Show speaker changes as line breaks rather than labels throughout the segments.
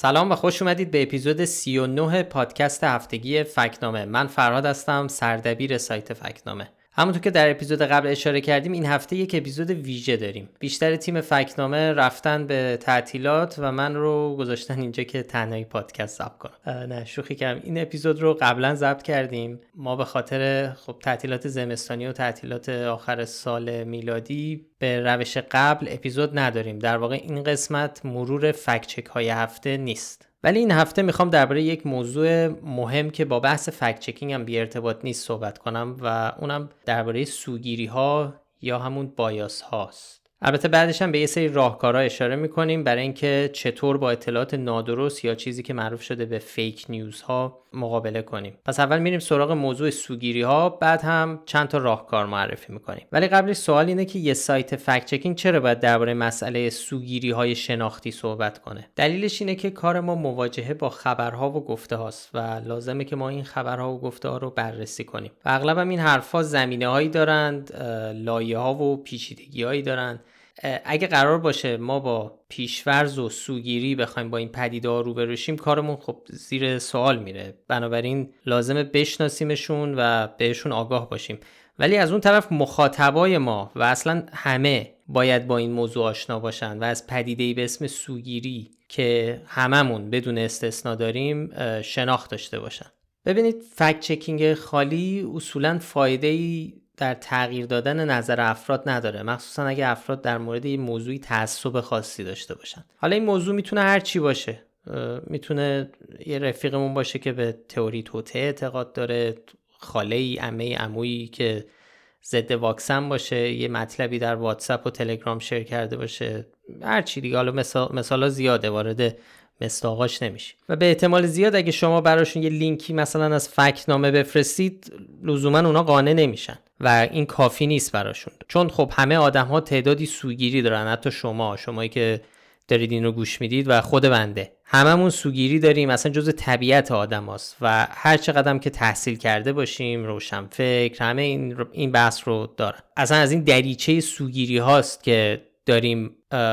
سلام و خوش اومدید به اپیزود 39 پادکست هفتگی فکنامه. من فرهاد هستم سردبیر سایت فکنامه. همونطور که در اپیزود قبل اشاره کردیم این هفته یک اپیزود ویژه داریم. بیشتر تیم فکنامه رفتن به تعطیلات و من رو گذاشتن اینجا که تنهایی پادکست ضبط کنم. نه شوخی کردم. این اپیزود رو قبلا ضبط کردیم. ما به خاطر خب تعطیلات زمستانی و تعطیلات آخر سال میلادی به روش قبل اپیزود نداریم. در واقع این قسمت مرور فکچک های هفته نیست. ولی این هفته می‌خوام درباره یک موضوع مهم که با بحث فکت چکینگ هم بی ارتباط نیست صحبت کنم و اونم درباره سوگیری ها یا همون بایاس هاست البته بعدش هم به یه سری راهکارها اشاره می‌کنیم. برای اینکه چطور با اطلاعات نادرست یا چیزی که معروف شده به فیک نیوز ها مقابله کنیم. پس اول میریم سراغ موضوع سوگیری ها بعد هم چند تا راهکار معرفی می‌کنیم. ولی قبلش سوال اینه که یه سایت فکت چکینگ چرا باید درباره مسئله سوگیری های شناختی صحبت کنه؟ دلیلش اینه که کار ما مواجهه با خبرها و گفته هاست و لازمه که ما این خبرها و گفته ها رو بررسی کنیم. و اغلب هم این حرفها زمینه هایی دارند لایه ها و پیچیدگی هایی دارند. اگه قرار باشه ما با پیشورز و سوگیری بخوایم با این پدیده ها روبرو شیم کارمون خب زیر سوال میره. بنابراین لازمه بشناسیمشون و بهشون آگاه باشیم. ولی از اون طرف مخاطبای ما و اصلا همه باید با این موضوع آشنا باشن و از پدیده به اسم سوگیری که هممون بدون استثنا داریم شناخت داشته باشن. ببینید فکت چکینگ خالی اصولا فایده در تغییر دادن نظر افراد نداره. مخصوصا اگه افراد در مورد یه موضوعی تعصب خاصی داشته باشن. حالا این موضوع می‌تونه هر چی باشه. می‌تونه یه رفیقمون باشه که به تئوری توته اعتقاد داره خاله ای عمه عمویی که ضد واکسن باشه یه مطلبی در واتساپ و تلگرام شیر کرده باشه. هر چی دیگه. حالا مثال مثالا زیاده وارد مستاقاش نمیشه و به احتمال زیاد اگه شما براشون یه لینکی مثلا از فک نامه بفرستید لزوما اونا قانع نمیشن. و این کافی نیست براشون. چون خب همه آدم ها تعدادی سوگیری دارن حتی شما شمایی که دارید این رو گوش می‌دید و خود بنده. هممون سوگیری داریم اصلا جز طبیعت آدم هاست و هر چقدر که تحصیل کرده باشیم روشن فکر همه این, این بحث رو دارن. اصلا از این دریچه سوگیری هاست که داریم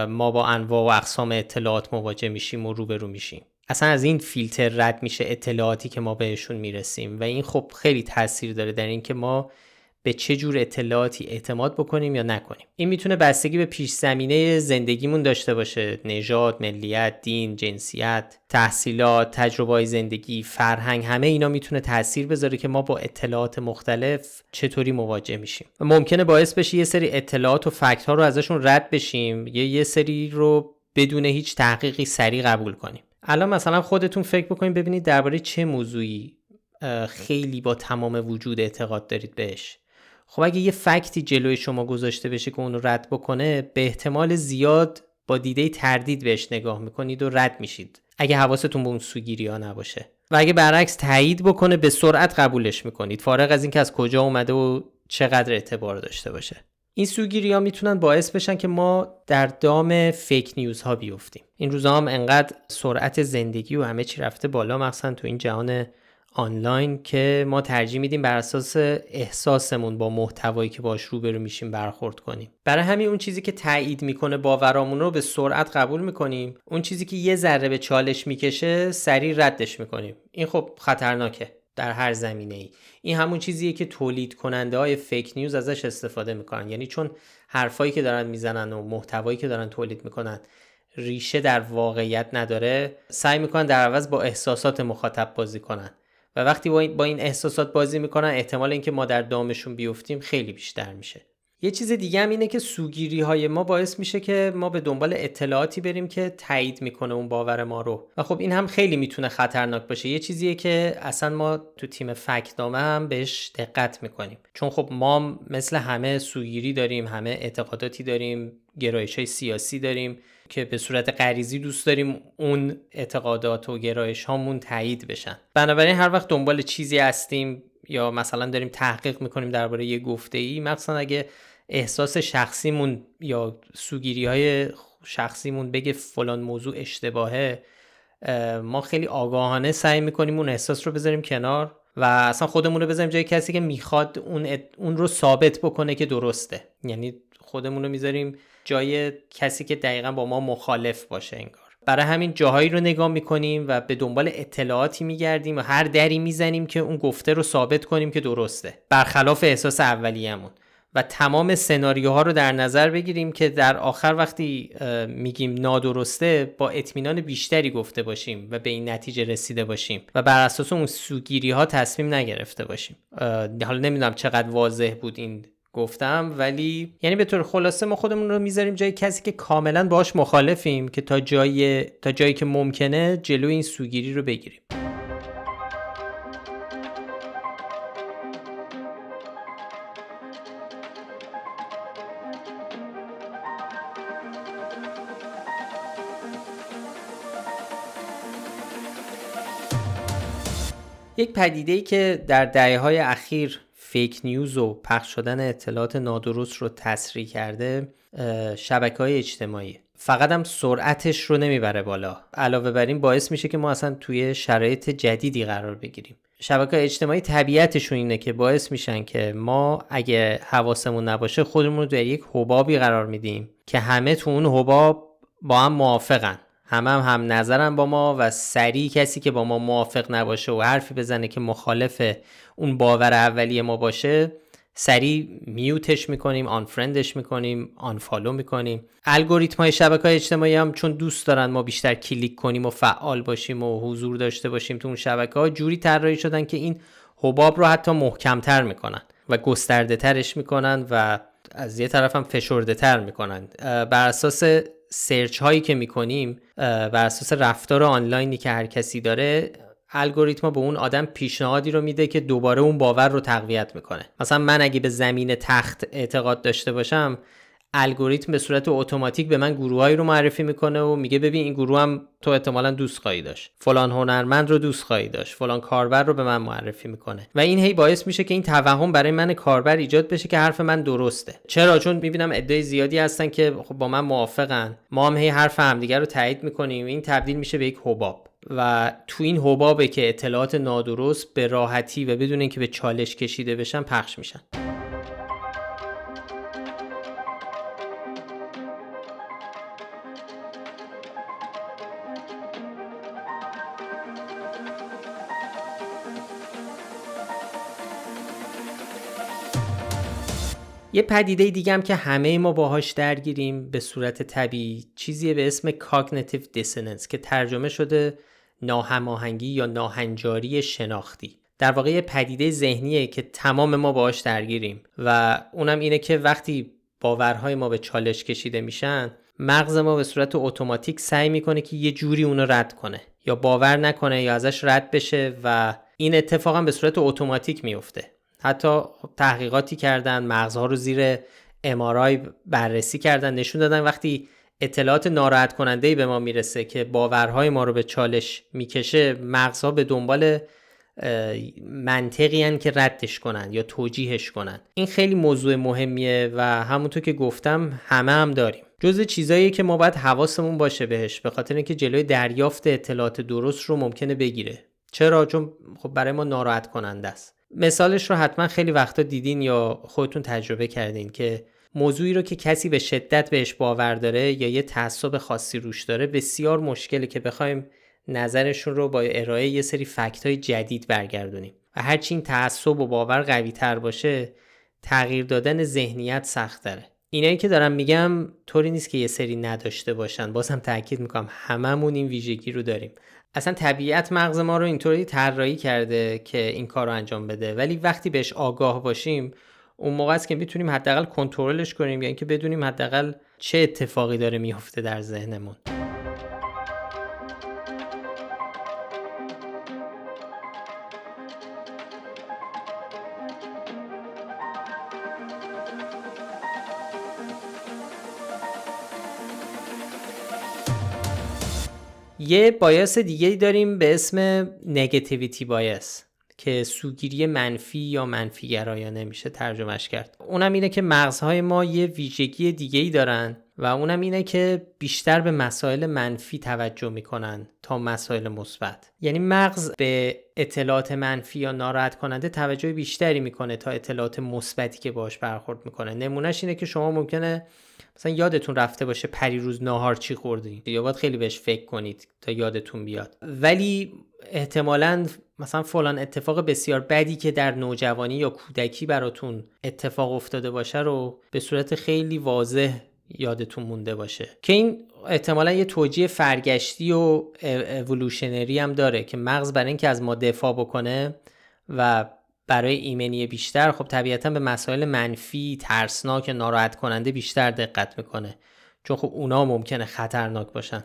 ما با انواع و اقسام اطلاعات مواجه میشیم و روبرو میشیم. اصلا از این فیلتر رد میشه اطلاعاتی که ما بهشون می‌رسیم و این خب خیلی تاثیر داره در اینکه ما به چه جور اطلاعاتی اعتماد بکنیم یا نکنیم. این می‌تونه بستگی به پیش زمینه زندگیمون داشته باشه. نژاد ملیت دین جنسیت تحصیلات تجربه زندگی فرهنگ همه اینا می‌تونه تاثیر بذاره که ما با اطلاعات مختلف چطوری مواجه میشیم. ممکنه باعث بشه یه سری اطلاعات و فکت ها رو ازشون رد بشیم یا یه سری رو بدون هیچ تحقیقی سریع قبول کنیم. الان مثلا خودتون فکر بکنید ببینید درباره چه موضوعی خیلی با تمام وجود اعتقاد دارید بهش. خب اگه یه فکتی جلوی شما گذاشته بشه که اون رو رد بکنه به احتمال زیاد با دیده تردید بهش نگاه می‌کنید و رد میشید. اگه حواستون به اون سوگیری ها نباشه. و اگه برعکس تایید بکنه به سرعت قبولش می‌کنید. فارغ از اینکه از کجا اومده و چقدر اعتبار داشته باشه. این سوگیری ها می‌تونن باعث بشن که ما در دام فیک نیوز ها بیفتیم. این روزا هم انقدر سرعت زندگی و همه چی رفته بالا مخصوصا تو این جهان آنلاین که ما ترجیح میدیم بر اساس احساسمون با محتوایی که باش روبرو میشیم برخورد کنیم. برای همین اون چیزی که تایید می‌کنه باورامون رو به سرعت قبول می‌کنیم. اون چیزی که یه ذره به چالش می‌کشه سریع ردش می‌کنیم. این خب خطرناکه در هر زمینه ای این همون چیزیه که تولید کننده های فیک نیوز ازش استفاده می‌کنن. یعنی چون حرفایی که دارن می‌زنن و محتوایی که دارن تولید می‌کنن ریشه در واقعیت نداره سعی می‌کنن در عوض با احساسات مخاطب بازی کنن. و وقتی با این احساسات بازی می‌کنن احتمال اینکه ما در دامشون بیفتیم خیلی بیشتر میشه. یه چیز دیگه هم اینه که سوگیری های ما باعث میشه که ما به دنبال اطلاعاتی بریم که تایید می‌کنه اون باور ما رو. و خب این هم خیلی می‌تونه خطرناک باشه. یه چیزیه که اصلا ما تو تیم فکتنامه هم بهش دقت می‌کنیم. چون خب ما مثل همه سوگیری داریم همه اعتقاداتی داریم گرایش های سیاسی داریم. که به صورت غریزی دوست داریم اون اعتقادات و گرایش هامون تایید بشن. بنابراین هر وقت دنبال چیزی هستیم یا مثلا داریم تحقیق می‌کنیم درباره یه گفته ای مثلا اگه احساس شخصیمون یا سوگیری های شخصیمون بگه فلان موضوع اشتباهه ما خیلی آگاهانه سعی می‌کنیم اون احساس رو بذاریم کنار و اصلا خودمون رو بذاریم جای کسی که می‌خواد اون, اون رو ثابت بکنه که درسته. یعنی خودمون رو می‌ذاریم جای کسی که دقیقا با ما مخالف باشه انگار. برای همین جاهایی رو نگاه می‌کنیم و به دنبال اطلاعاتی میگردیم و هر دری می‌زنیم که اون گفته رو ثابت کنیم که درسته. برخلاف احساس اولیه‌مون. و تمام سناریوها رو در نظر بگیریم که در آخر وقتی میگیم نادرسته با اطمینان بیشتری گفته باشیم و به این نتیجه رسیده باشیم و بر اساس اون سوگیری ها تصمیم نگرفته باشیم. حالا نمی‌دونم چقدر واضح بود این گفتم ولی یعنی به طور خلاصه ما خودمون رو می‌ذاریم جای کسی که کاملا باش مخالفیم که تا جایی تا جایی که ممکنه جلو این سوگیری رو بگیریم. یک پدیده ای که در دهه های اخیر فیک نیوز و پخش شدن اطلاعات نادرست رو تسریع کرده شبکه های اجتماعی. فقط هم سرعتش رو نمی‌بره بالا. علاوه بر این باعث میشه که ما اصلا توی شرایط جدیدی قرار بگیریم. شبکه اجتماعی طبیعتشون اینه که باعث میشن که ما اگه حواسمون نباشه خودمون رو در یک حبابی قرار میدیم که همه تو اون حباب با هم موافقن. همه هم هم نظرن با ما و سریع کسی که با ما موافق نباشه و حرفی بزنه که مخالف اون باور اولیه ما باشه سریع mute ش می‌کنیم unfriend ش می‌کنیم unfollow می‌کنیم. الگوریتم های شبکه های اجتماعی هم چون دوست دارن ما بیشتر کلیک کنیم و فعال باشیم و حضور داشته باشیم تو اون شبکه ها جوری طراحی شدن که این حباب رو حتی محکمتر می‌کنن و گسترده ترش می‌کنن و از یه طرف هم فشرده تر می‌کنن. بر اساس سرچ هایی که می‌کنیم بر اساس رفتار آنلاینی که هر کسی داره الگوریتما به اون آدم پیشنهادی رو میده که دوباره اون باور رو تقویت می‌کنه. مثلا من اگه به زمین تخت اعتقاد داشته باشم الگوریتم به صورت اتوماتیک به من گروهایی رو معرفی می‌کنه و میگه ببین این گروه هم تو احتمالا دوست خواهی داشت. فلان هنرمند رو دوست خواهی داشت. فلان کاربر رو به من معرفی می‌کنه. و این هی باعث میشه که این توهم برای من کاربر ایجاد بشه که حرف من درسته. چرا؟ چون می‌بینم عده زیادی هستن که خب با من موافقن. ما هم هی حرف همدیگه رو تایید می‌کنیم. این تبدیل میشه به یک حباب. و تو این حبابه که اطلاعات نادرست به راحتی و بدون اینکه به چالش کشیده بشن پخش میشن. یه پدیده دیگه هم که همه ما باهاش درگیریم به صورت طبیعی چیزیه به اسم Cognitive Dissonance که ترجمه شده ناهماهنگی یا ناهنجاری شناختی. در واقع یه پدیده ذهنیه که تمام ما باهاش درگیریم و اونم اینه که وقتی باورهای ما به چالش کشیده میشن مغز ما به صورت اتوماتیک سعی می‌کنه که یه جوری اونو رد کنه. یا باور نکنه یا ازش رد بشه و این اتفاقا به صورت اتوماتیک میفته حتی تحقیقاتی کردن مغزها رو زیر امارای بررسی کردن نشون دادن وقتی اطلاعات ناراحت کننده به ما می‌رسه که باورهای ما رو به چالش می‌کشه مغزها به دنبال منطقی که ردش کنن یا توجیهش کنن. این خیلی موضوع مهمیه و همونطور که گفتم همه هم داریم. جز چیزایی که ما باید حواسمون باشه بهش به خاطر اینکه جلوی دریافت اطلاعات درست رو ممکنه بگیره. چرا؟ چون خب برای ما ناراحت کننده است. مثالش رو حتما خیلی وقتا دیدین یا خودتون تجربه کردین که موضوعی رو که کسی به شدت بهش باور داره یا یه تعصب خاصی روش داره بسیار مشکله که بخوایم نظرشون رو با ارائه یه سری فکت های جدید برگردونیم. و هرچی این تعصب و باور قوی تر باشه تغییر دادن ذهنیت سخت داره. اینایی که دارم میگم طوری نیست که یه سری نداشته باشن. بازم تاکید می‌کنم هممون این ویژگی رو داریم. اصلا طبیعت مغز ما رو اینطوری طراحی کرده که این کار رو انجام بده. ولی وقتی بهش آگاه باشیم اون موقع است که می‌تونیم حداقل کنترلش کنیم یا اینکه بدونیم حداقل چه اتفاقی داره میفته در ذهنمون. یه بایاس دیگه داریم به اسم نگتیویتی بایاس که سوگیری منفی یا منفی گرایانه میشه ترجمهش کرد. اونم اینه که مغزهای ما یه ویژگی دیگه ای دارن و اونم اینه که بیشتر به مسائل منفی توجه می‌کنن تا مسائل مثبت. یعنی مغز به اطلاعات منفی یا ناراحت کننده توجه بیشتری می‌کنه تا اطلاعات مثبتی که باش برخورد می‌کنه. نمونهش اینه که شما ممکنه مثلا یادتون رفته باشه پریروز ناهار چی خوردین یا باید خیلی بهش فکر کنید تا یادتون بیاد. ولی احتمالا مثلا فلان اتفاق بسیار بدی که در نوجوانی یا کودکی براتون اتفاق افتاده باشه رو به صورت خیلی واضح یادتون مونده باشه. که این احتمالا یه توجیه فرگشتی و اولوشنری هم داره که مغز برای اینکه از ما دفاع بکنه و برای ایمنی بیشتر خب طبیعتا به مسائل منفی ترسناک ناراحت کننده بیشتر دقت می‌کنه. چون خب اونا ممکنه خطرناک باشن.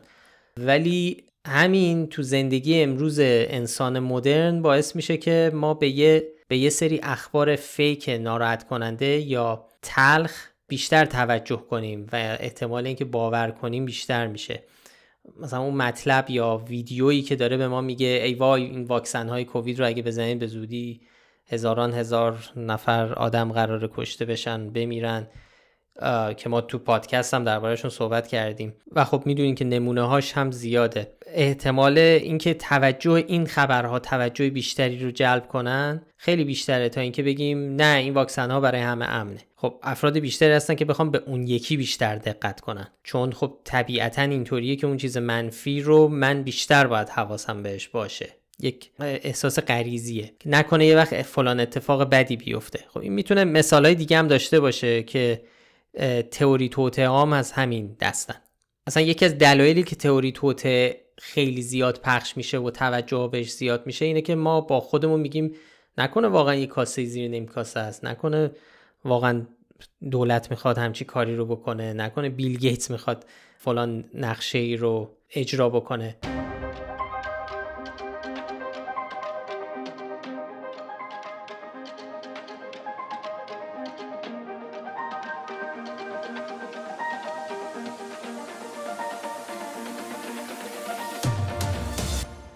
ولی همین تو زندگی امروز انسان مدرن باعث میشه که ما به یه, به یه سری اخبار فیک ناراحت کننده یا تلخ بیشتر توجه کنیم و احتمال اینکه باور کنیم بیشتر میشه. مثلا اون مطلب یا ویدیویی که داره به ما میگه ای وای این واکسن های کووید رو اگه بزنید به زودی هزاران هزار نفر آدم قرار کشته بشن بمیرن. که ما تو پادکست هم دربارهشون صحبت کردیم. و خب می‌دونین که نمونه هاش هم زیاده. احتمال اینکه توجه این خبرها توجه بیشتری رو جلب کنن خیلی بیشتره تا اینکه بگیم نه این واکسن ها برای همه امنه. خب افراد بیشتری هستن که بخوام به اون یکی بیشتر دقت کنن. چون خب طبیعتا اینطوریه که اون چیز منفی رو من بیشتر باید حواسم بهش باشه. یک احساس غریزیه. نکنه یه وقت فلان اتفاق بدی بیفته. خب این می‌تونه مثالهای دیگه هم داشته باشه که تئوری توته عام از همین دستن. اصلا یکی از دلایلی که تئوری توته خیلی زیاد پخش میشه و توجه بهش زیاد میشه اینه که ما با خودمون میگیم نکنه واقعا یه کاسه زیر نیم کاسه است نکنه واقعا دولت می‌خواد همچی کاری رو بکنه. نکنه بیل گیتس می‌خواد فلان نقشه ای رو اجرا بکنه.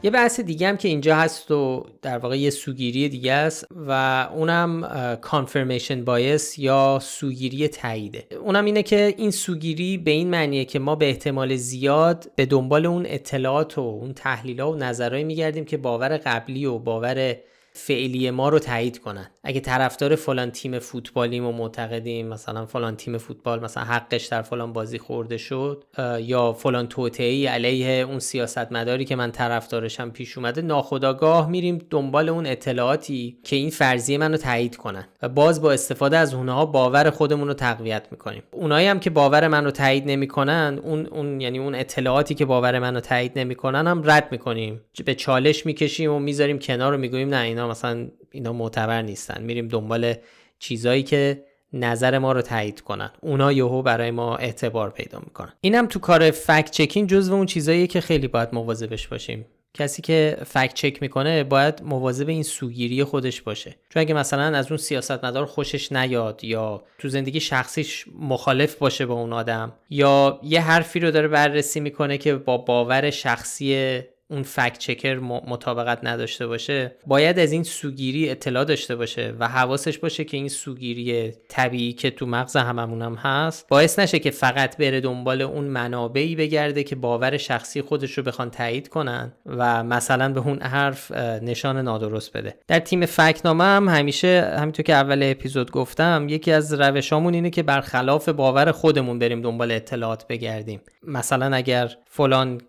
یه بحث دیگه هم که اینجا هست و در واقع یه سوگیری دیگه است و اونم کانفرمیشن بایس یا سوگیری تاییده. اونم اینه که این سوگیری به این معنیه که ما به احتمال زیاد به دنبال اون اطلاعات و اون تحلیل و نظرهایی میگردیم که باور قبلی و باور فعلی ما رو تایید کنن. اگه طرفدار فلان تیم فوتبالیم و معتقدیم مثلا فلان تیم فوتبال مثلا حقش در فلان بازی خورده شد یا فلان توطئه‌ای علیه اون سیاستمداری که من طرفدارشم پیش اومده ناخداگاه میریم دنبال اون اطلاعاتی که این فرضیه منو تایید کنن. و باز با استفاده از اونها باور خودمون رو تقویت می‌کنیم. اونایی هم که باور منو تایید نمی‌کنن اون اون یعنی اون اطلاعاتی که باور منو تایید نمی‌کنن هم رد می‌کنیم. به چالش می‌کشیم و می‌ذاریم کنار و می‌گوییم نه اینا مثلا اینا معتبر نیستن. میریم دنبال چیزایی که نظر ما رو تایید کنن. اونا یهو برای ما اعتبار پیدا می‌کنن. اینم تو کار فکت چکین جزو اون چیزایی که خیلی باید مواظبش باشیم. کسی که فکت چک می‌کنه باید مواظب این سوگیری خودش باشه. چون اگه مثلا از اون سیاستمدار خوشش نیاد یا تو زندگی شخصیش مخالف باشه با اون آدم یا یه حرفی رو داره بررسی می‌کنه که با باور شخصی اون فکت چکر مطابقت نداشته باشه باید از این سوگیری اطلاع داشته باشه و حواسش باشه که این سوگیری طبیعی که تو مغز هممون هم هست باعث نشه که فقط بره دنبال اون منابعی بگرده که باور شخصی خودش رو بخوان تایید کنن و مثلا به اون حرف نشان نادرست بده. در تیم فکنامه هم همیشه همینطور که اول اپیزود گفتم یکی از روشامون اینه که برخلاف باور خودمون بریم دنبال اطلاعات بگردیم. مثلا اگر فلان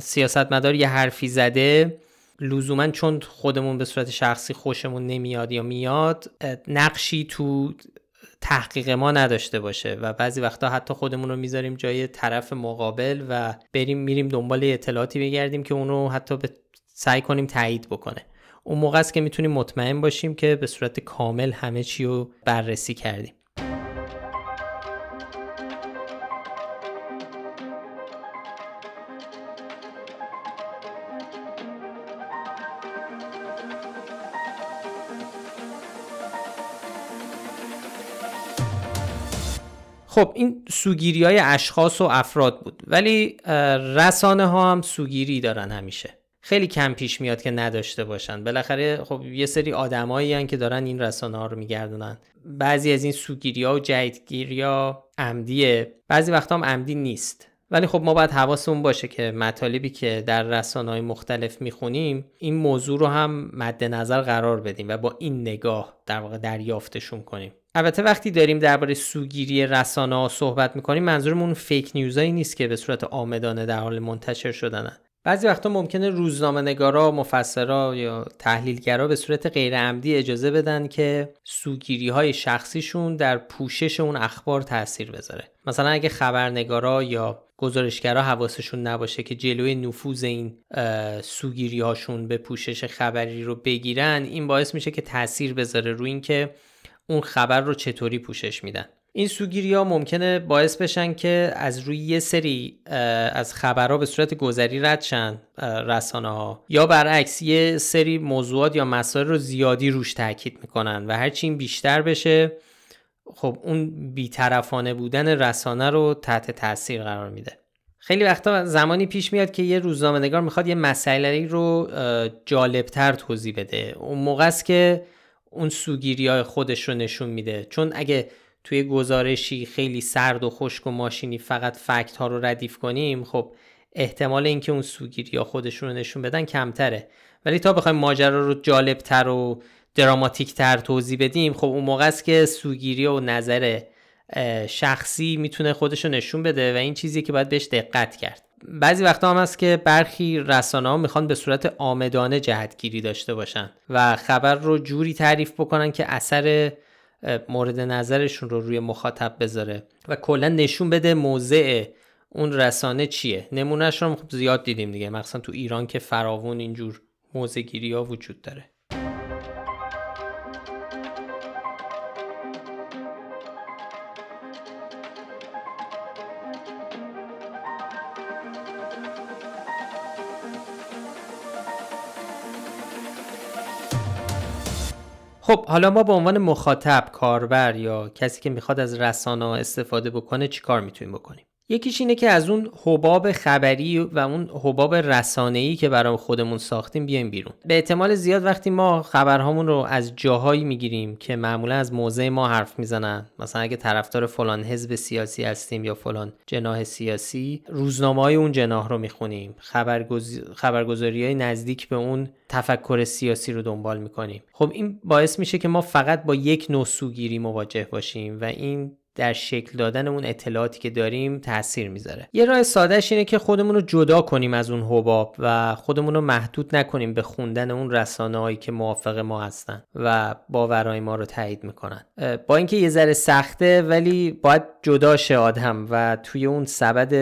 سیاستمدار یه حرفی زده لزوما چون خودمون به صورت شخصی خوشمون نمیاد یا میاد نقشی تو تحقیق ما نداشته باشه و بعضی وقتا حتی خودمون رو می‌ذاریم جای طرف مقابل و بریم میریم دنبال اطلاعاتی بگردیم که اونو حتی به سعی کنیم تایید بکنه. اون موقع است که می‌تونیم مطمئن باشیم که به صورت کامل همه چی رو بررسی کردیم. خب این سوگیری های اشخاص و افراد بود ولی رسانه ها هم سوگیری دارن همیشه. خیلی کم پیش میاد که نداشته باشن. بالاخره خب یه سری آدمایی که دارن این رسانه ها رو میگردونن. بعضی از این سوگیری ها و جدیدگیری ها عمدیه. بعضی وقتا هم عمدی نیست. ولی خب ما باید حواسمون باشه که مطالبی که در رسانه های مختلف می‌خونیم این موضوع رو هم مد نظر قرار بدیم و با این نگاه در واقع دریافتشون کنیم البته وقتی داریم درباره سوگیری رسانه ها صحبت می‌کنیم منظورمون فیک نیوزایی نیست که به صورت آمدانه در حال منتشر شدنن بعضی وقتا ممکنه روزنامه نگارا، مفسرا یا تحلیلگرا به صورت غیر عمدی اجازه بدن که سوگیری های شخصیشون در پوشش اون اخبار تاثیر بذاره. مثلا اگه خبرنگارا یا گزارشگرا حواسشون نباشه که جلوی نفوذ این سوگیری هاشون به پوشش خبری رو بگیرن این باعث میشه که تاثیر بذاره روی اینکه اون خبر رو چطوری پوشش میدن. این سوگیری ها ممکنه باعث بشن که از روی یه سری از خبرها به صورت گذری رد شن رسانه ها یا برعکس یه سری موضوعات یا مسائل رو زیادی روش تاکید می‌کنن و هرچی این بیشتر بشه خب اون بیطرفانه بودن رسانه رو تحت تاثیر قرار میده. خیلی وقتا زمانی پیش میاد که یه روزنامه نگار می‌خواد یه مسئله رو جالبتر توضیح بده. اون موقع است که اون سوگیری های خودش رو نشون میده. چون اگه توی گزارشی خیلی سرد و خشک و ماشینی فقط فکت ها رو ردیف کنیم خب احتمال اینکه اون سوگیری یا خودشون رو نشون بدن کمتره. ولی تا بخوایم ماجرا رو جالبتر و دراماتیک تر توضیح بدیم. خب اون موقع است که سوگیری و نظر شخصی می‌تونه خودش رو نشون بده و این چیزی که باید بهش دقت کرد. بعضی وقتا هم هست که برخی رسانه ها می‌خوان به صورت آمدانه جهتگیری داشته باشن و خبر رو جوری تعریف بکنن که اثر مورد نظرشون رو روی مخاطب بذاره و کلا نشون بده موضع اون رسانه چیه. نمونهش رو خب زیاد دیدیم دیگه. مخصوصا تو ایران که فراوون اینجور موضع گیری ها وجود داره. خب حالا ما به عنوان مخاطب کاربر یا کسی که می‌خواد از رسانه استفاده بکنه چیکار می‌تونیم بکنیم؟ یکیش اینه که از اون حباب خبری و اون حباب رسانه‌ای که برای خودمون ساختیم بیایم بیرون. به احتمال زیاد وقتی ما خبرهامون رو از جاهایی می‌گیریم که معمولا از موضع ما حرف می‌زنن. مثلا اگه طرفدار فلان حزب سیاسی هستیم یا فلان جناح سیاسی روزنامه های اون جناح رو می‌خونیم. خبرگز... خبرگزاری های نزدیک به اون تفکر سیاسی رو دنبال می‌کنیم. خب این باعث میشه که ما فقط با یک نوع سوگیری مواجه باشیم و این در شکل دادن اون اطلاعاتی که داریم تاثیر می‌ذاره. یه راه سادهش اینه که خودمون رو جدا کنیم از اون حباب و خودمون رو محدود نکنیم به خوندن اون رسانه هایی که موافق ما هستن و باورهای ما رو تایید می‌کنن. با اینکه یه ذره سخته ولی باید جدا شه آدم و توی اون سبد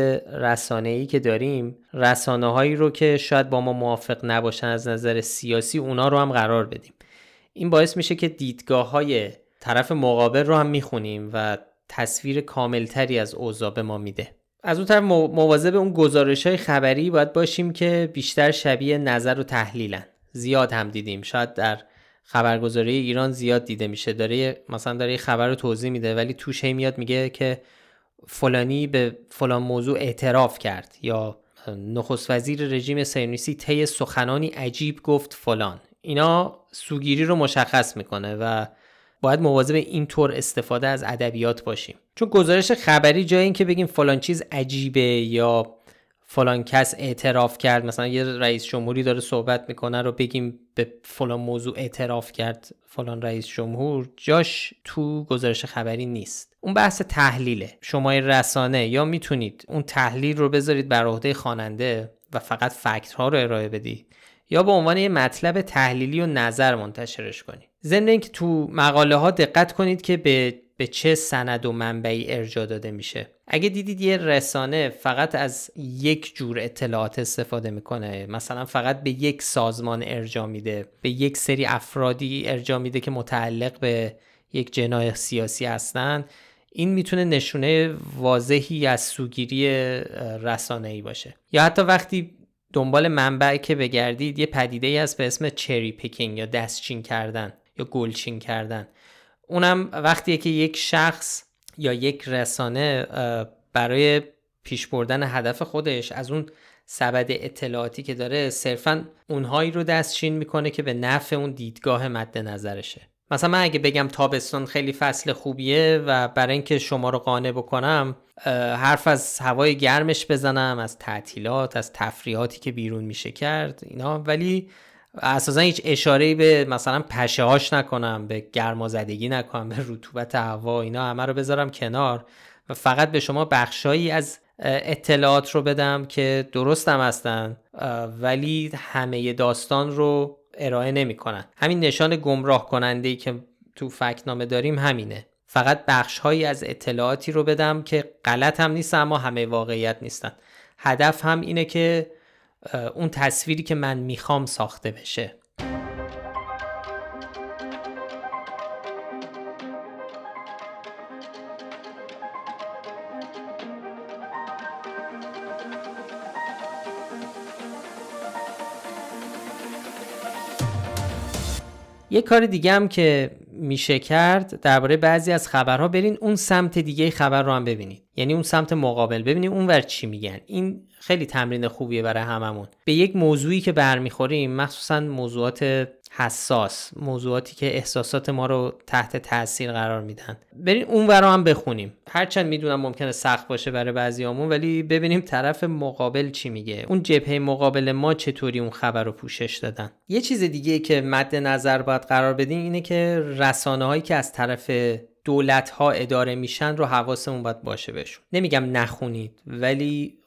رسانه ای که داریم رسانه هایی رو که شاید با ما موافق نباشن از نظر سیاسی اونا رو هم قرار بدیم. این باعث میشه که دیدگاه های طرف مقابل رو هم می‌خونیم و تصویر کاملتری از اوضاع به ما میده. از اون طرف مواظب اون گزارش های خبری باید باشیم که بیشتر شبیه نظر و تحلیلن. زیاد هم دیدیم. شاید در خبرگزاری ایران زیاد دیده میشه. داره مثلا داره خبر رو توضیح میده ولی توش هی میاد میگه که فلانی به فلان موضوع اعتراف کرد. یا نخست وزیر رژیم سینوسی طی سخنانی عجیب گفت فلان. اینا سوگیری رو مشخص می‌کنه و باید مواظب اینطور استفاده از ادبیات باشیم. چون گزارش خبری جای اینکه بگیم فلان چیز عجیبه یا فلان کس اعتراف کرد مثلا یه رئیس جمهوری داره صحبت می‌کنه رو بگیم به فلان موضوع اعتراف کرد فلان رئیس جمهور جاش تو گزارش خبری نیست. اون بحث تحلیله. شما رسانه یا می‌تونید اون تحلیل رو بذارید بر عهده خواننده و فقط فکت ها رو ارائه بدید. یا به عنوان یه مطلب تحلیلی و نظر منتشرش کنید ضمن اینکه تو مقاله ها دقت کنید که به به چه سند و منبعی ارجا داده میشه. اگه دیدید یه رسانه فقط از یک جور اطلاعات استفاده می‌کنه مثلا فقط به یک سازمان ارجا میده به یک سری افرادی ارجا میده که متعلق به یک جناح سیاسی هستن این می‌تونه نشونه واضحی از سوگیری رسانه ای باشه. یا حتی وقتی دنبال منبع که بگردید یه پدیده ای هست به اسم چری پیکینگ یا دستچین کردن یا گلچین کردن. اونم وقتیه که یک شخص یا یک رسانه برای پیش بردن هدف خودش از اون سبد اطلاعاتی که داره صرفا اونهایی رو دستچین می‌کنه که به نفع اون دیدگاه مد نظرشه. مثلا من اگه بگم تابستان خیلی فصل خوبیه و برای اینکه شما رو قانع بکنم حرف از هوای گرمش بزنم از تعطیلات از تفریحاتی که بیرون میشه کرد اینا. ولی اساسا هیچ اشاره به مثلا پشه هاش نکنم به گرمازدگی نکنم به رطوبت هوا اینا همه رو بذارم کنار. و فقط به شما بخشایی از اطلاعات رو بدم که درستم هستن. ولی همه داستان رو ارائه نمی‌کنن. همین نشان گمراه کننده ای که تو فکنامه داریم همینه. فقط بخش هایی از اطلاعاتی رو بدم که غلط هم نیست اما همه واقعیت نیستن. هدف هم اینه که اون تصویری که من می‌خوام ساخته بشه. یه کار دیگه هم که میشه کرد درباره بعضی از خبرها برین اون سمت دیگه خبر رو هم ببینید. یعنی اون سمت مقابل. ببینید اون ور چی میگن. این خیلی تمرین خوبیه برای هممون. به یک موضوعی که برمیخوریم مخصوصا موضوعات حساس موضوعاتی که احساسات ما رو تحت تاثیر قرار میدن. بریم اون ورا هم بخونیم. هرچند می‌دونم ممکنه سخت باشه برای بعضیامون ولی ببینیم طرف مقابل چی میگه. اون جبهه مقابل ما چطوری اون خبر رو پوشش دادن؟ یه چیز دیگه که مد نظر باید قرار بدیم اینه که رسانه هایی که از طرف دولت ها اداره میشن رو حواسمون باید باشه بهشون. نمیگم نخونید ولی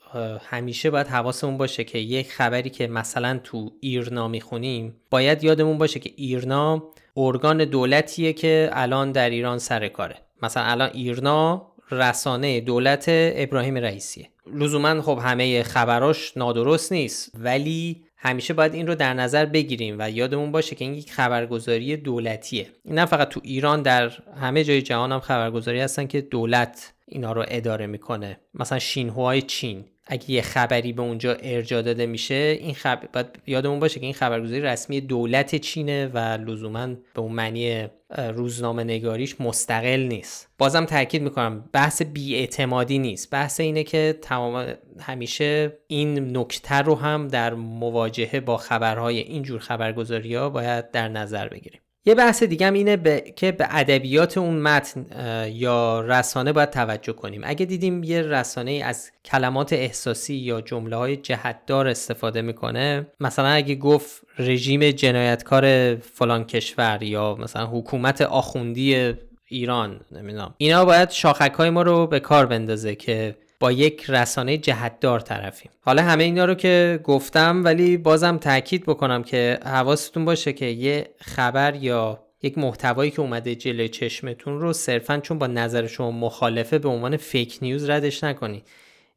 همیشه باید حواسمون باشه که یک خبری که مثلا تو ایرنا می‌خونیم باید یادمون باشه که ایرنا ارگان دولتیه که الان در ایران سر کاره. مثلا الان ایرنا رسانه دولت ابراهیم رئیسیه. لزوما خب همه خبراش نادرست نیست ولی همیشه باید این رو در نظر بگیریم و یادمون باشه که این یک خبرگزاری دولتیه. نه فقط تو ایران در همه جای جهان هم خبرگزاری هستن که دولت اینا رو اداره می‌کنه. مثلا شینهوهای چین. اگه یه خبری به اونجا ارجا داده میشه این خبر باید یادمون باشه که این خبرگزاری رسمی دولت چینه و لزوما به اون معنی روزنامه نگاریش مستقل نیست. بازم تاکید می‌کنم بحث بیاعتمادی نیست. بحث اینه که تمام همیشه این نکته رو هم در مواجهه با خبرهای اینجور خبرگزاری ها باید در نظر بگیریم. یه بحث دیگه هم اینه که به ادبیات اون متن یا رسانه باید توجه کنیم. اگه دیدیم یه رسانه از کلمات احساسی یا جمله های جهتدار استفاده می‌کنه مثلا اگه گفت رژیم جنایتکار فلان کشور یا مثلا حکومت آخوندی ایران نمی‌دونم. اینا باید شاخک های ما رو به کار بندازه که با یک رسانه جهتدار طرفیم. حالا همه اینا رو که گفتم ولی بازم تاکید بکنم که حواستون باشه که یه خبر یا یک محتوایی که اومده جلوی چشمتون رو صرفا چون با نظر شما مخالفه به عنوان فیک نیوز ردش نکنید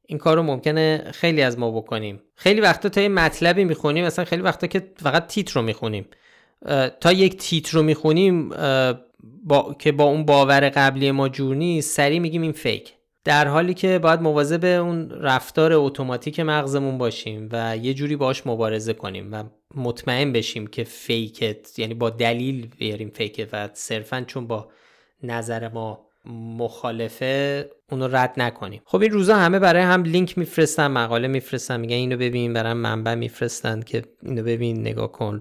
این کار رو ممکنه خیلی از ما بکنیم. خیلی وقتا تا یه مطلبی می‌خونیم مثلا خیلی وقتا که فقط تیتر رو می‌خونیم. تا یک تیتر رو می‌خونیم با... که با اون باور قبلی ما جور نیست سریع میگیم این fake ه در حالی که باید مواظب اون رفتار اتوماتیک مغزمون باشیم و یه جوری باش مبارزه کنیم و مطمئن بشیم که fake ه یعنی با دلیل بیاریم fake ه و صرفا چون با نظر ما مخالفه اونو رد نکنیم. خب این روزا همه برای هم لینک میفرستن مقاله میفرستن میگن اینو ببین برای منبع میفرستن که اینو ببین نگاه کن.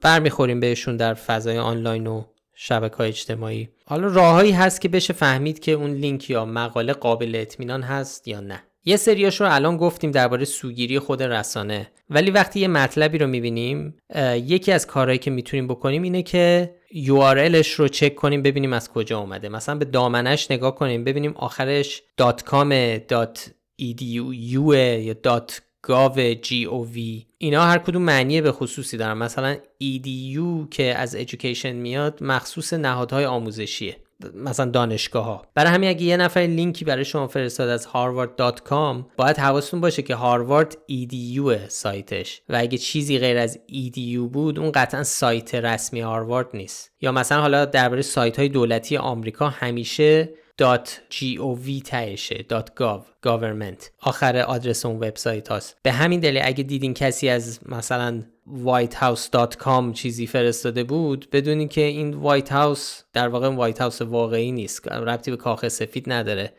برمیخوریم بهشون در فضای آنلاین و شبکه اجتماعی. حالا راههایی هست که بشه فهمید که اون لینک یا مقاله قابل اطمینان هست یا نه. یه سریاش رو الان گفتیم درباره سوگیری خود رسانه. ولی وقتی یه مطلبی رو می‌بینیم یکی از کارهایی که می‌تونیم بکنیم اینه که URLش رو چک کنیم ببینیم از کجا اومده. مثلا به دامنش نگاه کنیم ببینیم آخرش .com .edu یا گاو جی او وی اینا هر کدوم معنی به خصوصی دارن. مثلا EDU که از education میاد مخصوص نهادهای آموزشیه. مثلا دانشگاه ها برای همین اگه یه نفر لینکی برای شما فرستاد از harvard.com باید حواستون باشه که هاروارد EDU سایتش. و اگه چیزی غیر از EDU بود اون قطعا سایت رسمی هاروارد نیست. یا مثلا حالا درباره سایت های دولتی آمریکا همیشه .gov تهشه .gov government. آخر آدرس اون وبسایت هاست. به همین دلیل اگه دیدین کسی از مثلا whitehouse.com چیزی فرستاده بود بدونین که این White House در واقع White House واقعی نیست. ربطی به کاخ سفید نداره.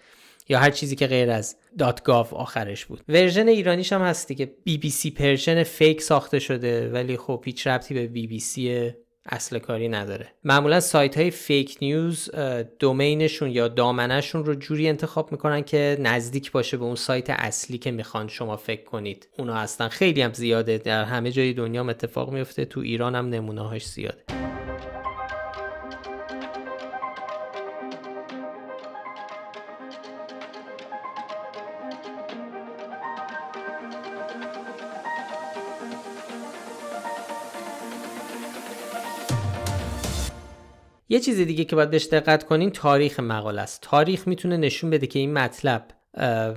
یا هر چیزی که غیر از .gov آخرش بود. version ایرانیش هم هست که BBC Persian fake ساخته شده ولی خب هیچ ربطی به BBC اصل کاری نداره. معمولا سایت های fake news دومینشون یا دامنشون رو جوری انتخاب می‌کنن که نزدیک باشه به اون سایت اصلی که می‌خوان شما فکر کنید. اونا هستن. خیلی هم زیاده. در همه جای دنیا اتفاق میفته تو ایران هم نمونه هاش زیاده. یه چیز دیگه که باید بهش دقت کنین تاریخ مقاله است. تاریخ می‌تونه نشون بده که این مطلب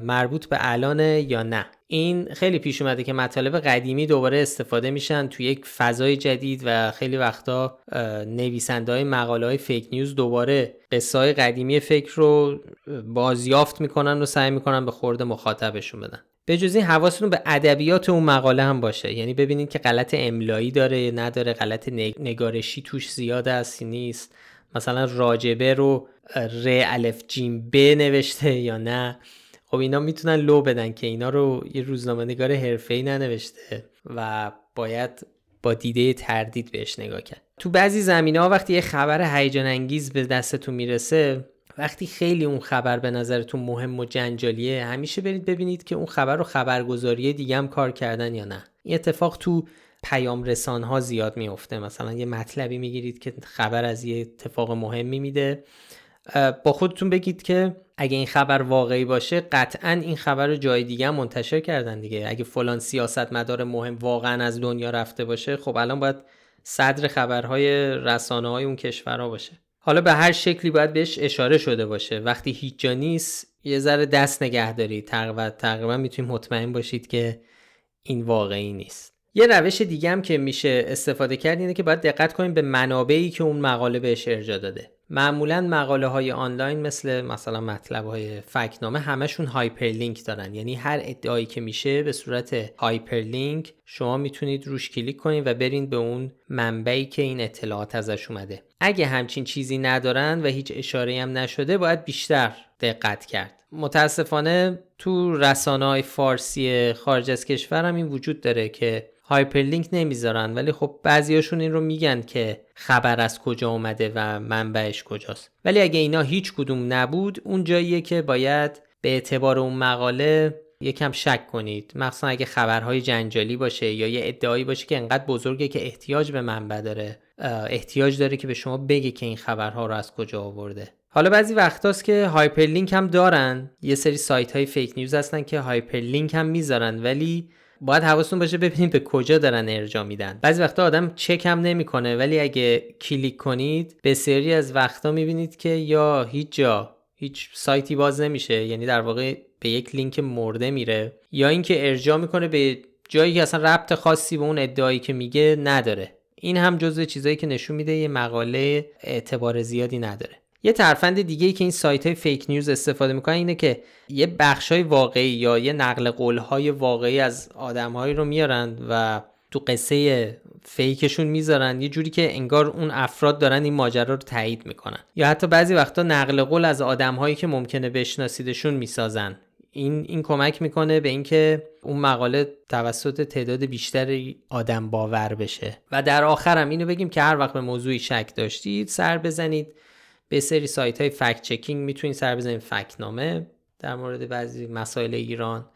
مربوط به الانه یا نه. این خیلی پیش اومده که مطالب قدیمی دوباره استفاده میشن توی یک فضای جدید و خیلی وقتا نویسنده های مقاله های فیک نیوز دوباره قصه قدیمی فکر رو بازیافت می‌کنن و سعی می‌کنن به خورد مخاطبشون بدن. به جز این حواستون به ادبیات اون مقاله هم باشه. یعنی ببینید که غلط املایی داره نداره غلط نگارشی توش زیاد است نیست. مثلا راجبه رو ر الف جیم ب نوشته یا نه. خب اینا می‌تونن لو بدن که اینا رو یه روزنامه نگار حرفه‌ای ننوشته و باید با دیده تردید بهش نگاه کرد. تو بعضی زمینه وقتی یه خبر هیجان انگیز به دستتون می‌رسه وقتی خیلی اون خبر به نظرتون مهم و جنجالیه همیشه برید ببینید که اون خبر رو خبرگزاری دیگه هم کار کردن یا نه. این اتفاق تو پیام رسان ها زیاد میفته مثلا یه مطلبی می‌گیرید که خبر از یه اتفاق مهمی میده. با خودتون بگید که اگه این خبر واقعی باشه قطعا این خبر رو جای دیگه هم منتشر کردن دیگه. اگه فلان سیاست مدار مهم واقعا از دنیا رفته باشه خب الان باید صدر خبرهای رسانه های اون کشورها باشه. حالا به هر شکلی باید بهش اشاره شده باشه. وقتی هیچ جا نیست یه ذره دست نگه دارید. تقریبا تقریبا می‌تونید مطمئن باشید که این واقعی نیست. یه روش دیگه هم که میشه استفاده کرد اینه که باید دقت کنیم به منابعی که اون مقاله بهش ارجاع داده. معمولا مقاله های آنلاین مثل مثلا مطلب های فکت‌نامه همشون hyperlink دارن. یعنی هر ادعایی که میشه به صورت hyperlink شما می‌تونید روش کلیک کنید و برین به اون منبعی که این اطلاعات ازش اومده. اگه همچین چیزی ندارن و هیچ اشاره هم نشده باید بیشتر دقت کرد. متاسفانه تو رسانه های فارسی خارج از کشور هم این وجود داره که hyperlink نمی‌ذارن ولی خب بعضیاشون این رو میگن که خبر از کجا اومده و منبعش کجاست. ولی اگه اینا هیچ کدوم نبود اون جاییه که باید به اعتبار اون مقاله یکم شک کنید. مخصوصا اگه خبرهای جنجالی باشه یا یه ادعایی باشه که انقدر بزرگه که احتیاج به منبع داره احتیاج داره که به شما بگه که این خبرها رو از کجا آورده. حالا بعضی وقتاست که hyperlink هم دارن. یه سری سایت های fake news هستن که hyperlink هم می‌ذارن ولی باید حواستون باشه ببینید به کجا دارن ارجاع میدن. بعضی وقتا آدم چک هم نمی‌کنه ولی اگه کلیک کنید یه سری از وقتا می‌بینید که یا هیچ جا هیچ سایتی باز نمیشه یعنی در واقع به یک لینک مرده میره یا اینکه ارجاع می‌کنه به جایی که اصلا ربط خاصی به اون ادعایی که میگه نداره. این هم جزو چیزایی که نشون میده یه مقاله اعتبار زیادی نداره. یه ترفند دیگه ای که این سایت های فیک نیوز استفاده می‌کنن اینه که یه بخش های واقعی یا یه نقل قول های واقعی از آدمهایی رو میارن و تو قصه فیکشون می‌ذارن. یه جوری که انگار اون افراد دارن این ماجرا رو تایید می‌کنن. یا حتی بعضی وقتا نقل قول از آدمهایی که ممکنه بشناسیدشون می‌سازن. این این کمک می‌کنه به اینکه اون مقاله توسط تعداد بیشتری آدم باور بشه. و در آخرم اینو بگیم که هر وقت به موضوعی شک داشتید سر بزنید. به سری سایت های فکت چکینگ می‌تونید سر بزنید فکنامه در مورد بعضی مسائل ایران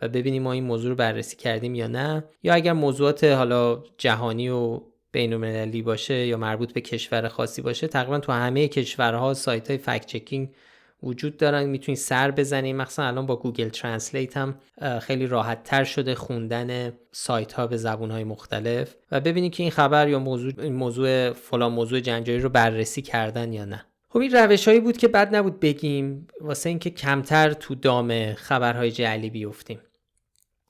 و ببینیم ما این موضوع رو بررسی کردیم یا نه. یا اگر موضوعات حالا جهانی و بین باشه یا مربوط به کشور خاصی باشه تقریبا تو همه کشورها سایت های فکت چکینگ وجود دارن. می‌تونید سر بزنید مخصوصا الان با Google Translate هم خیلی راحت تر شده خوندن سایت ها به زبون های مختلف. و ببینید که این خبر یا موضوع موضوع فلان موضوع جنجالی رو بررسی کردن یا نه. خب این روش هایی بود که بد نبود بگیم واسه اینکه کمتر تو دام خبرهای جعلی بیفتیم.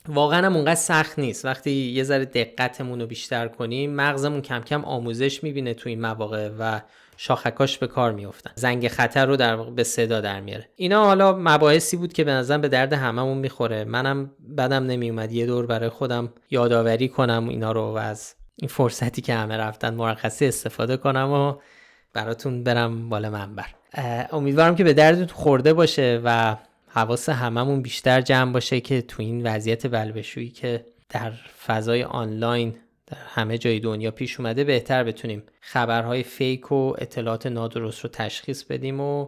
واقعا هم اونقدر سخت نیست. وقتی یه ذره دقتمون رو بیشتر کنیم مغزمون کم کم آموزش می‌بینه تو این مواقع و شاخکاش به کار میفتن زنگ خطر رو در به صدا در میاره. اینا حالا مباحثی بود که به نظرم به درد هممون می‌خوره. منم بدم نمیومد یه دور برای خودم یادآوری کنم اینا رو و از این فرصتی که همه رفتن مرخصی استفاده کنم و براتون برم بالا منبر. امیدوارم که به دردتون خورده باشه و حواس هممون بیشتر جمع باشه که تو این وضعیت بلبشویی که در فضای آنلاین در همه جای دنیا پیش اومده بهتر بتونیم خبرهای فیک و اطلاعات نادرست رو تشخیص بدیم و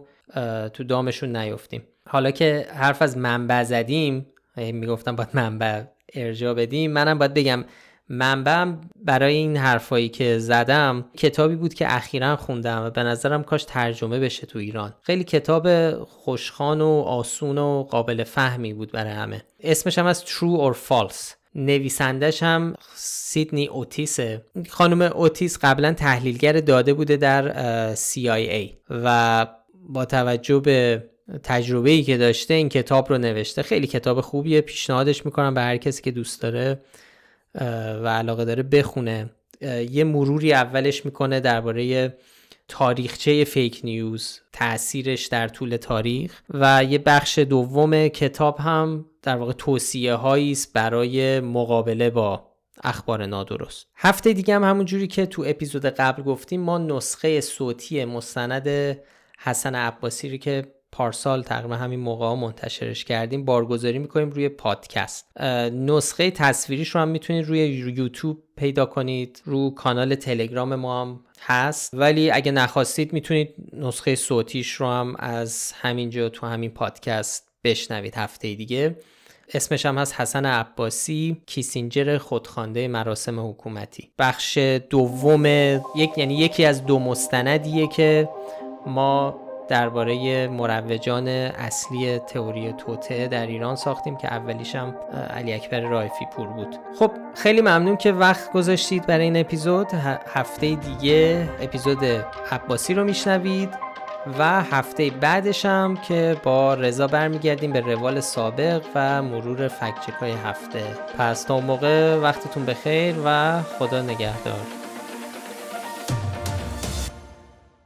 تو دامشون نیفتیم. حالا که حرف از منبع زدیم می‌گفتم باید منبع ارجا بدیم منم باید بگم منبعم برای این حرفایی که زدم کتابی بود که اخیرا خوندم و به نظرم کاش ترجمه بشه تو ایران. خیلی کتاب خوشخان و آسون و قابل فهمی بود برای همه. اسمش هم از True or False. نویسندش هم سیدنی اوتیسه خانم اوتیس قبلا تحلیلگر داده بوده در CIA و با توجه به تجربه ای که داشته این کتاب رو نوشته خیلی کتاب خوبیه. پیشنهادش می‌کنم به هر کسی که دوست داره و علاقه داره بخونه. یه مروری اولش می‌کنه درباره تاریخچه فیک نیوز تاثیرش در طول تاریخ. و یه بخش دوم کتاب هم در واقع توصیه هایی است برای مقابله با اخبار نادرست. هفته دیگه هم همون جوری که تو اپیزود قبل گفتیم ما نسخه صوتی مستند حسن عباسی رو که پارسال تقریبا همین موقع ها منتشرش کردیم بارگذاری می‌کنیم روی پادکست. نسخه تصویریش رو هم می‌تونید روی یوتیوب پیدا کنید رو کانال تلگرام ما هم هست. ولی اگه نخواستید می‌تونید نسخه صوتیش رو هم از همینجا تو همین پادکست بشنوید هفته دیگه. اسمش هم هست حسن عباسی کیسینجر خودخوانده مراسم حکومتی. بخش دوم یک یعنی یکی از دو مستندیه که ما درباره مروجان اصلی تئوری توته در ایران ساختیم که اولیشم علی اکبر رایفی پور بود. خب خیلی ممنون که وقت گذاشتید برای این اپیزود. هفته دیگه اپیزود عباسی رو میشنوید و هفته بعدش هم که با رضا برمیگردیم به روال سابق و مرور فکچک های هفته. پس تا موقع وقتتون بخیر و خدا نگهدار.